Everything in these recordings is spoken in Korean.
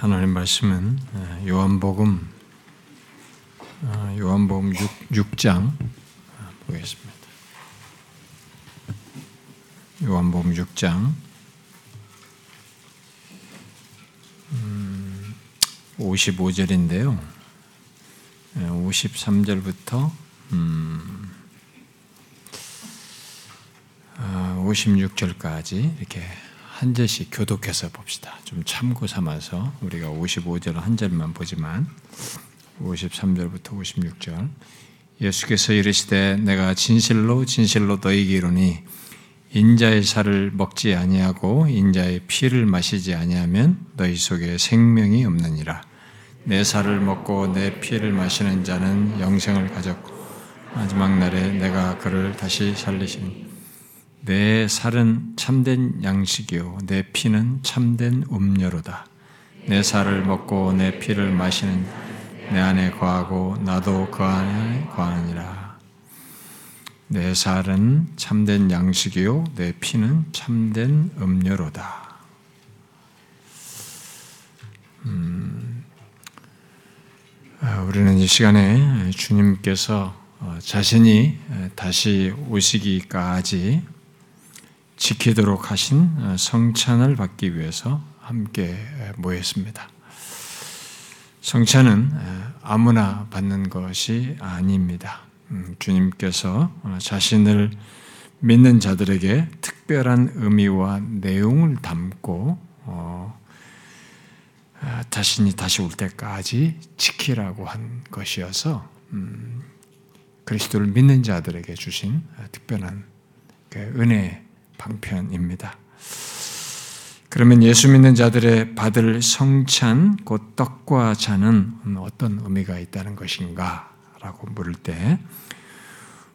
하나님 말씀은 요한복음 요한복음 6, 장 보겠습니다. 요한복음 6장 55절인데요. 53절부터 56절까지 이렇게 한 절씩 교독해서 봅시다. 좀 참고 삼아서 우리가 55절 한 절만 보지만 53절부터 56절 예수께서 이르시되 내가 진실로 진실로 너희에게 이르니 인자의 살을 먹지 아니하고 인자의 피를 마시지 아니하면 너희 속에 생명이 없느니라 내 살을 먹고 내 피를 마시는 자는 영생을 가졌고 마지막 날에 내가 그를 다시 살리시니 내 살은 참된 양식이요 내 피는 참된 음료로다. 내 살을 먹고 내 피를 마시는 내 안에 거하고 나도 그 안에 거하느니라. 내 살은 참된 양식이요 내 피는 참된 음료로다. 음, 아, 우리는 이 시간에 주님께서 어, 자신이 다시 오시기까지 지키도록 하신 어, 성찬을 받기 위해서 함께 모였습니다. 성찬은 아무나 받는 것이 아닙니다. 음, 주님께서 어, 자신을 믿는 자들에게 특별한 의미와 내용을 담고 어, 아, 자신이 다시 올 때까지 지키라고 한 것이어서 음, 그리스도를 믿는 자들에게 주신 특별한 그 은혜 방편입니다. 그러면 예수 믿는 자들의 받을 성찬, 곧 떡과 잔은 어떤 의미가 있다는 것인가? 라고 물을 때,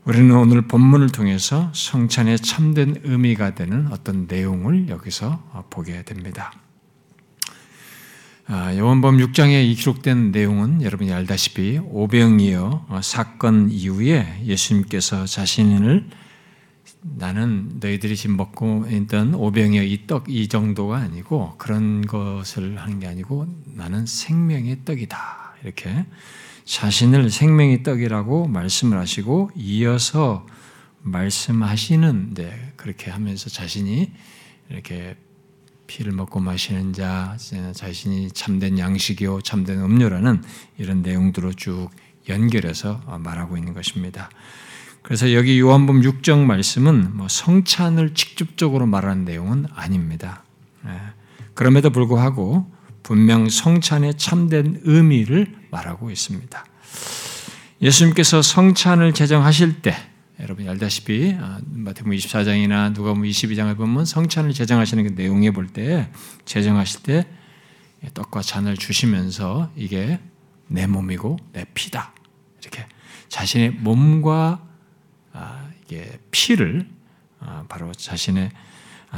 우리는 오늘 본문을 통해서 성찬의 참된 의미가 되는 어떤 내용을 여기서 보게 됩니다. 아, 요한복음 6장에 기록된 내용은 여러분이 알다시피 오병이어 사건 이후에 예수님께서 자신을 나는 너희들이 지금 먹고 있던 오병이어 이 떡 이 정도가 아니고 그런 것을 하는 게 아니고 나는 생명의 떡이다. 이렇게 자신을 생명의 떡이라고 말씀을 하시고 이어서 말씀하시는 데 그렇게 하면서 자신이 이렇게 피를 먹고 마시는 자, 자신이 참된 양식이요, 참된 음료라는 이런 내용들로 쭉 연결해서 말하고 있는 것입니다. 그래서 여기 요한복음 6장 말씀은 뭐 성찬을 직접적으로 말하는 내용은 아닙니다. 예. 그럼에도 불구하고 분명 성찬의 참된 의미를 말하고 있습니다. 예수님께서 성찬을 제정하실 때 여러분이 알다시피 아, 마태복음 24장이나 누가복음 22장을 보면 성찬을 제정하시는 그 내용에 볼 때 제정하실 때 떡과 잔을 주시면서 이게 내 몸이고 내 피다 이렇게 자신의 몸과 아, 이게 피를 아, 바로 자신의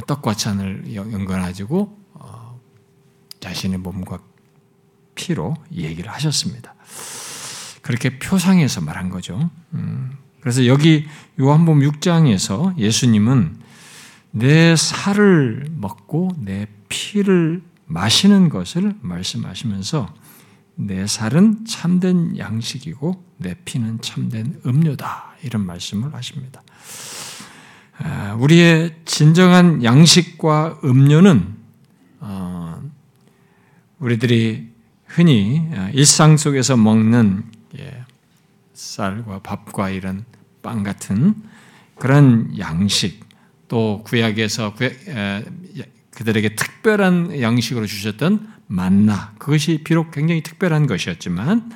떡과 잔을 연관하시고 어, 자신의 몸과 피로 얘기를 하셨습니다. 그렇게 표상해서 말한 거죠. 음, 그래서 여기 요한복음 6장에서 예수님은 내 살을 먹고 내 피를 마시는 것을 말씀하시면서 내 살은 참된 양식이고 내 피는 참된 음료다. 이런 말씀을 하십니다. 아, 우리의 진정한 양식과 음료는 어, 우리들이 흔히 일상 속에서 먹는 예, 쌀과 밥과 이런 빵 같은 그런 양식, 또 구약에서 그들에게 특별한 양식으로 주셨던 만나, 그것이 비록 굉장히 특별한 것이었지만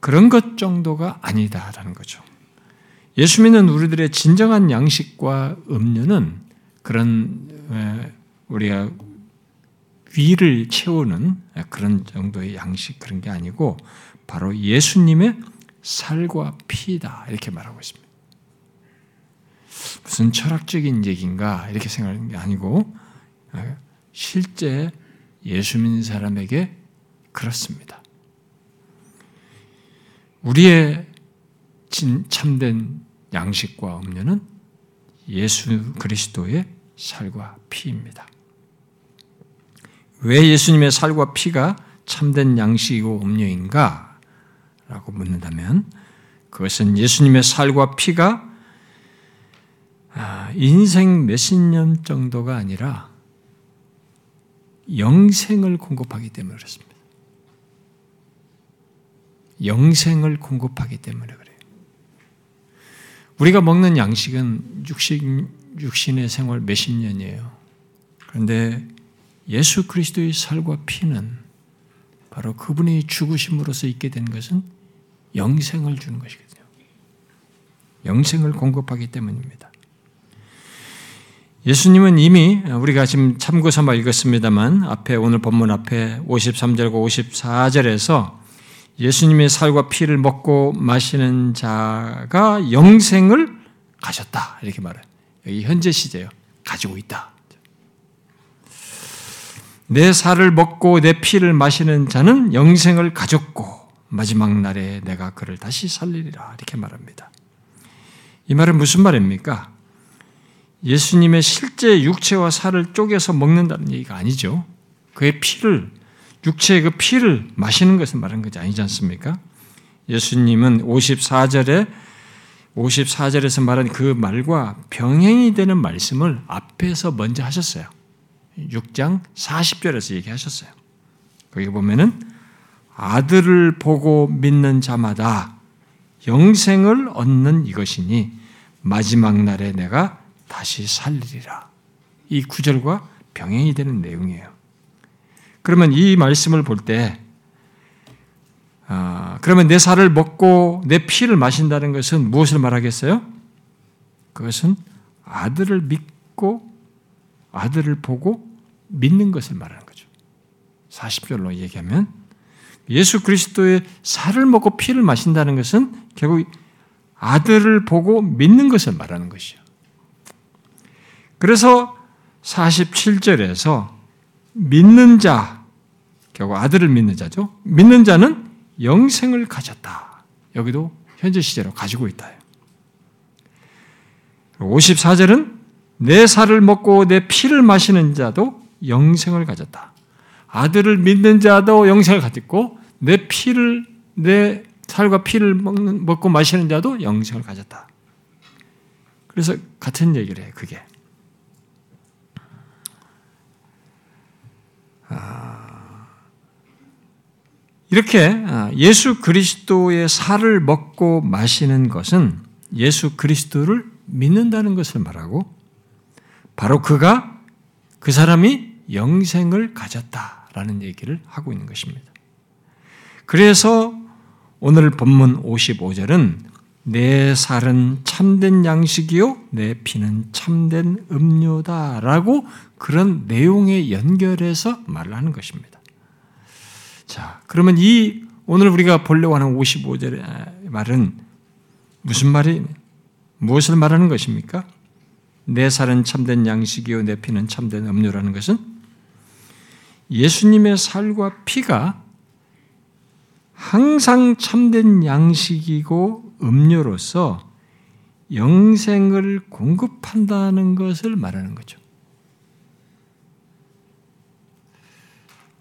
그런 것 정도가 아니다라는 거죠. 예수 믿는 우리들의 진정한 양식과 음료는 그런 우리가 위를 채우는 그런 정도의 양식 그런 게 아니고 바로 예수님의 살과 피다 이렇게 말하고 있습니다. 무슨 철학적인 얘기인가 이렇게 생각하는 게 아니고 실제 예수 믿는 사람에게 그렇습니다. 우리의 진, 참된 양식과 음료는 예수 그리스도의 살과 피입니다. 왜 예수님의 살과 피가 참된 양식이고 음료인가? 라고 묻는다면 그것은 예수님의 살과 피가 아, 인생 몇십 년 정도가 아니라 영생을 공급하기 때문에 그렇습니다. 영생을 공급하기 때문에 그래요. 우리가 먹는 양식은 육신, 육신의 생활 몇십 년이에요. 그런데 예수 그리스도의 살과 피는 바로 그분의 죽으심으로써 있게 된 것은 영생을 주는 것이거든요. 영생을 공급하기 때문입니다. 예수님은 이미 우리가 지금 참고 삼아 읽었습니다만 앞에 오늘 본문 앞에 53절과 54절에서 예수님의 살과 피를 먹고 마시는 자가 영생을 가졌다 이렇게 말해요. 여기 현재 시제요. 가지고 있다. 내 살을 먹고 내 피를 마시는 자는 영생을 가졌고 마지막 날에 내가 그를 다시 살리리라 이렇게 말합니다. 이 말은 무슨 말입니까? 예수님의 실제 육체와 살을 쪼개서 먹는다는 얘기가 아니죠. 그의 피를 육체의 그 피를 마시는 것을 말하는 것이 아니지 않습니까? 예수님은 54절에 54절에서 말한 그 말과 병행이 되는 말씀을 앞에서 먼저 하셨어요. 6장 40절에서 얘기하셨어요. 거기 보면은 아들을 보고 믿는 자마다 영생을 얻는 이것이니 마지막 날에 내가 다시 살리리라. 이 구절과 병행이 되는 내용이에요. 그러면 이 말씀을 볼 때, 아, 그러면 내 살을 먹고 내 피를 마신다는 것은 무엇을 말하겠어요? 그것은 아들을 믿고 아들을 보고 믿는 것을 말하는 거죠. 40절로 얘기하면 예수 그리스도의 살을 먹고 피를 마신다는 것은 결국 아들을 보고 믿는 것을 말하는 것이요. 그래서 47절에서 믿는 자, 결국 아들을 믿는 자죠. 믿는 자는 영생을 가졌다. 여기도 현재 시제로 가지고 있다. 54절은 내 살을 먹고 내 피를 마시는 자도 영생을 가졌다. 아들을 믿는 자도 영생을 가졌고 내 피를 내 살과 피를 먹는, 먹고 마시는 자도 영생을 가졌다. 그래서 같은 얘기를 해. 그게 이렇게 아, 예수 그리스도의 살을 먹고 마시는 것은 예수 그리스도를 믿는다는 것을 말하고 바로 그가 그 사람이 영생을 가졌다라는 얘기를 하고 있는 것입니다. 그래서 오늘 본문 55절은 내 살은 참된 양식이요, 내 피는 참된 음료다라고 그런 내용에 연결해서 말을 하는 것입니다. 자, 그러면 이 오늘 우리가 보려고 하는 55절의 말은 무슨 말이, 무엇을 말하는 것입니까? 내 살은 참된 양식이요, 내 피는 참된 음료라는 것은 예수님의 살과 피가 항상 참된 양식이고 음료로서 영생을 공급한다는 것을 말하는 거죠.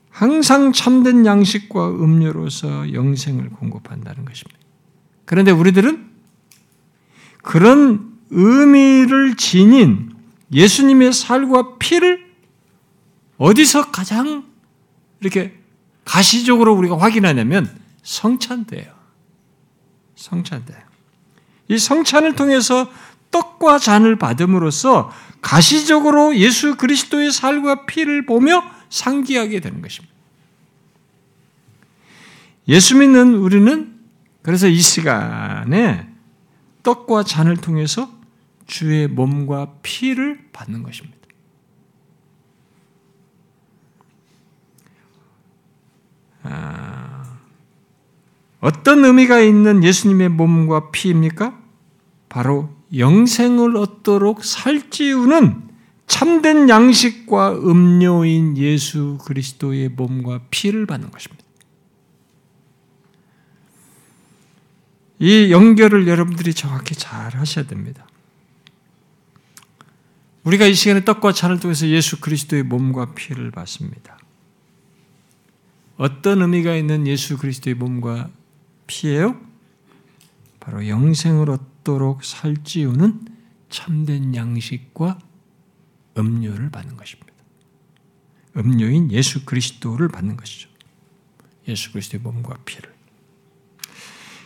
항상 참된 양식과 음료로서 영생을 공급한다는 것입니다. 그런데 우리들은 그런 의미를 지닌 예수님의 살과 피를 어디서 가장 이렇게 가시적으로 우리가 확인하냐면 성찬대예요. 성찬대. 이 성찬을 통해서 떡과 잔을 받음으로써 가시적으로 예수 그리스도의 살과 피를 보며 상기하게 되는 것입니다. 예수 믿는 우리는 그래서 이 시간에 떡과 잔을 통해서 주의 몸과 피를 받는 것입니다. 아, 어떤 의미가 있는 예수님의 몸과 피입니까? 바로 영생을 얻도록 살찌우는 참된 양식과 음료인 예수 그리스도의 몸과 피를 받는 것입니다. 이 연결을 여러분들이 정확히 잘 하셔야 됩니다. 우리가 이 시간에 떡과 잔을 통해서 예수 그리스도의 몸과 피를 받습니다. 어떤 의미가 있는 예수 그리스도의 몸과 피예요? 바로 영생을 얻도록 살찌우는 참된 양식과 음료를 받는 것입니다. 음료인 예수 그리스도를 받는 것이죠. 예수 그리스도의 몸과 피를.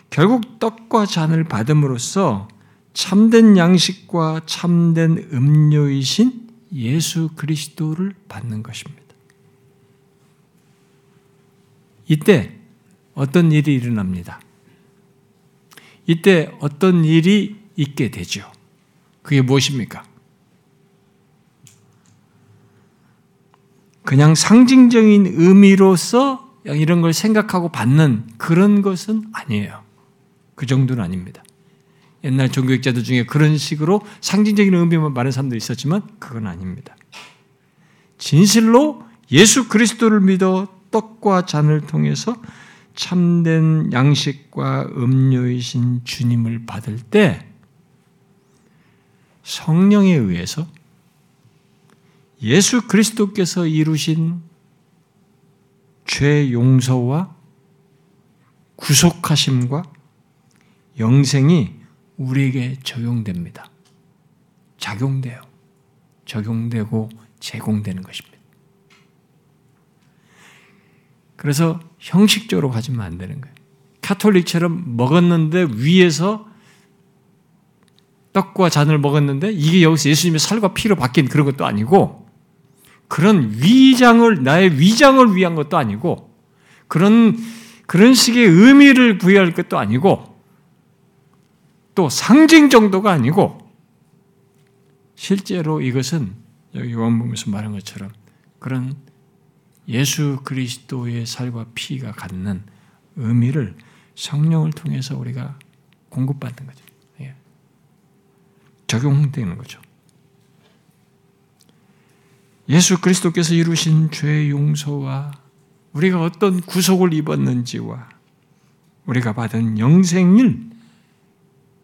결국 떡과 잔을 받음으로써 참된 양식과 참된 음료이신 예수 그리스도를 받는 것입니다. 이때 어떤 일이 일어납니다. 이때 어떤 일이 있게 되죠. 그게 무엇입니까? 그냥 상징적인 의미로서 이런 걸 생각하고 받는 그런 것은 아니에요. 그 정도는 아닙니다. 옛날 종교학자들 중에 그런 식으로 상징적인 의미만 말하는 사람도 있었지만 그건 아닙니다. 진실로 예수 그리스도를 믿어 떡과 잔을 통해서 참된 양식과 음료이신 주님을 받을 때 성령에 의해서 예수 그리스도께서 이루신 죄 용서와 구속하심과 영생이 우리에게 적용됩니다. 작용돼요. 적용되고 제공되는 것입니다. 그래서 형식적으로 가지면 안 되는 거예요. 카톨릭처럼 먹었는데 위에서 떡과 잔을 먹었는데 이게 여기서 예수님의 살과 피로 바뀐 그런 것도 아니고 그런 위장을 나의 위장을 위한 것도 아니고 그런 그런 식의 의미를 부여할 것도 아니고 또 상징 정도가 아니고 실제로 이것은 여기 요한복음에서 말한 것처럼 그런 예수 그리스도의 살과 피가 갖는 의미를 성령을 통해서 우리가 공급받는 거죠. 예. 적용되는 거죠. 예수 그리스도께서 이루신 죄 용서와 우리가 어떤 구속을 입었는지와 우리가 받은 영생을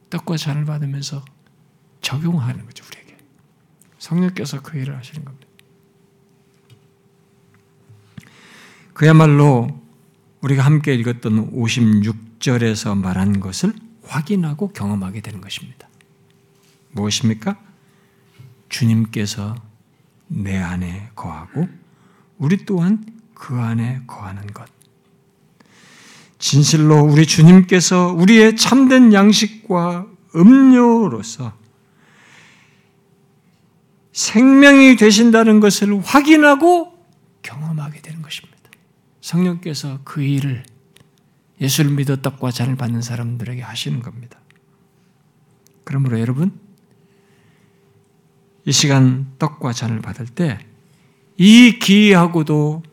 떡과 잔을 받으면서 적용하는 거죠, 우리에게. 성령께서 그 일을 하시는 겁니다. 그야말로 우리가 함께 읽었던 56절에서 말한 것을 확인하고 경험하게 되는 것입니다. 무엇입니까? 주님께서 내 안에 거하고 우리 또한 그 안에 거하는 것. 진실로 우리 주님께서 우리의 참된 양식과 음료로서 생명이 되신다는 것을 확인하고 경험하게 되는 것입니다. 성령께서 그 일을 예수를 믿어 떡과 잔을 받는 사람들에게 하시는 겁니다. 그러므로 여러분, 이 시간 떡과 잔을 받을 때 이 기이하고도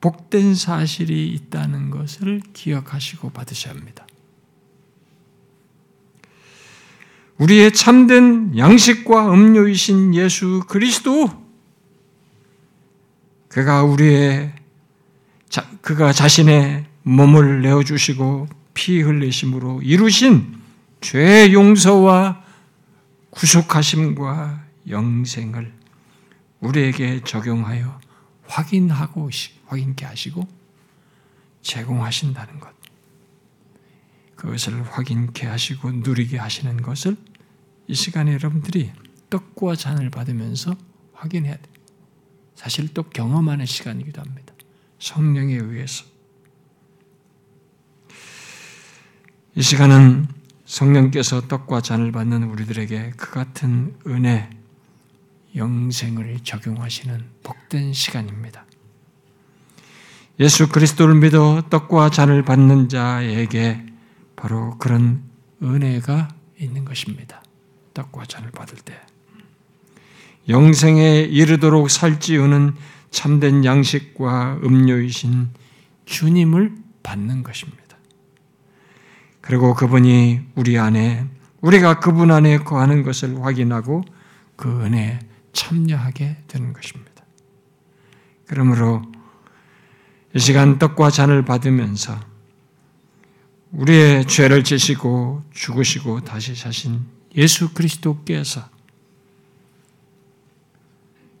복된 사실이 있다는 것을 기억하시고 받으셔야 합니다. 우리의 참된 양식과 음료이신 예수 그리스도, 그가 우리의, 자, 그가 자신의 몸을 내어주시고 피 흘리심으로 이루신 죄 용서와 구속하심과 영생을 우리에게 적용하여 확인하고 확인케 하시고 제공하신다는 것. 그것을 확인케 하시고 누리게 하시는 것을 이 시간에 여러분들이 떡과 잔을 받으면서 확인해야 돼요. 사실 또 경험하는 시간이기도 합니다. 성령에 의해서. 이 시간은 성령께서 떡과 잔을 받는 우리들에게 그 같은 은혜, 영생을 적용하시는 복된 시간입니다. 예수 그리스도를 믿어 떡과 잔을 받는 자에게 바로 그런 은혜가 있는 것입니다. 떡과 잔을 받을 때. 영생에 이르도록 살찌우는 참된 양식과 음료이신 주님을 받는 것입니다. 그리고 그분이 우리 안에, 우리가 그분 안에 거하는 것을 확인하고 그 은혜에 참여하게 되는 것입니다. 그러므로 이 시간 떡과 잔을 받으면서 우리의 죄를 지시고 죽으시고 다시 사신 예수 그리스도께서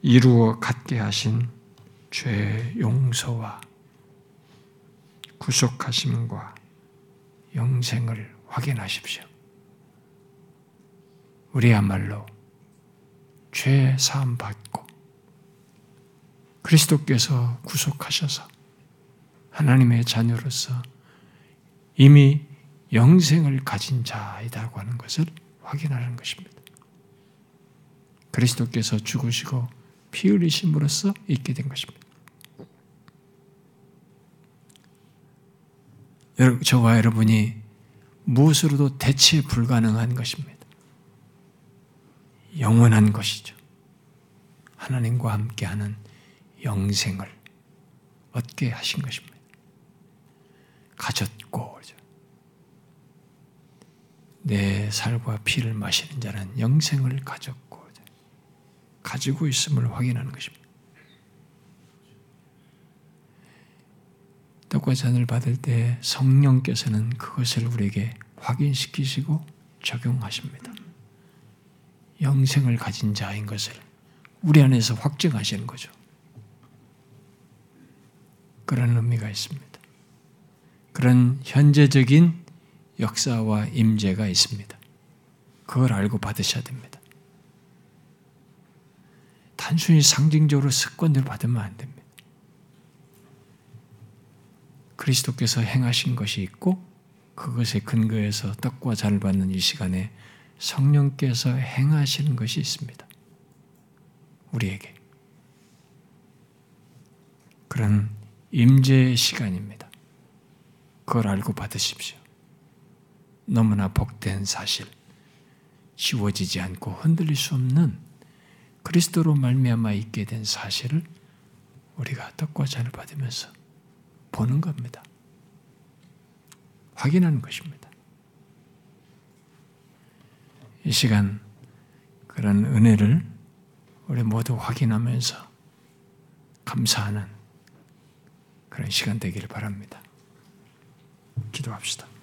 이루어 갖게 하신 죄 용서와 구속하심과 영생을 확인하십시오. 우리야말로 죄 사함 받고 그리스도께서 구속하셔서 하나님의 자녀로서 이미 영생을 가진 자이다고 하는 것을 확인하는 것입니다. 그리스도께서 죽으시고 피 흘리심으로써 있게 된 것입니다. 저와 여러분이 무엇으로도 대체 불가능한 것입니다. 영원한 것이죠. 하나님과 함께하는 영생을 얻게 하신 것입니다. 가졌고 내 살과 피를 마시는 자는 영생을 가졌고 가지고 있음을 확인하는 것입니다. 떡과 잔을 받을 때 성령께서는 그것을 우리에게 확인시키시고 적용하십니다. 영생을 가진 자인 것을 우리 안에서 확증하시는 거죠. 그런 의미가 있습니다. 그런 현재적인 역사와 임재가 있습니다. 그걸 알고 받으셔야 됩니다. 단순히 상징적으로 습관대로 받으면 안 됩니다. 그리스도께서 행하신 것이 있고 그것에 근거해서 떡과 잔을 받는 이 시간에 성령께서 행하시는 것이 있습니다. 우리에게 그런 임재의 시간입니다. 그걸 알고 받으십시오. 너무나 복된 사실, 지워지지 않고 흔들릴 수 없는 그리스도로 말미암아 있게 된 사실을 우리가 떡과 잔을 받으면서 보는 겁니다. 확인하는 것입니다. 이 시간 그런 은혜를 우리 모두 확인하면서 감사하는 그런 시간 되기를 바랍니다. 기도합시다.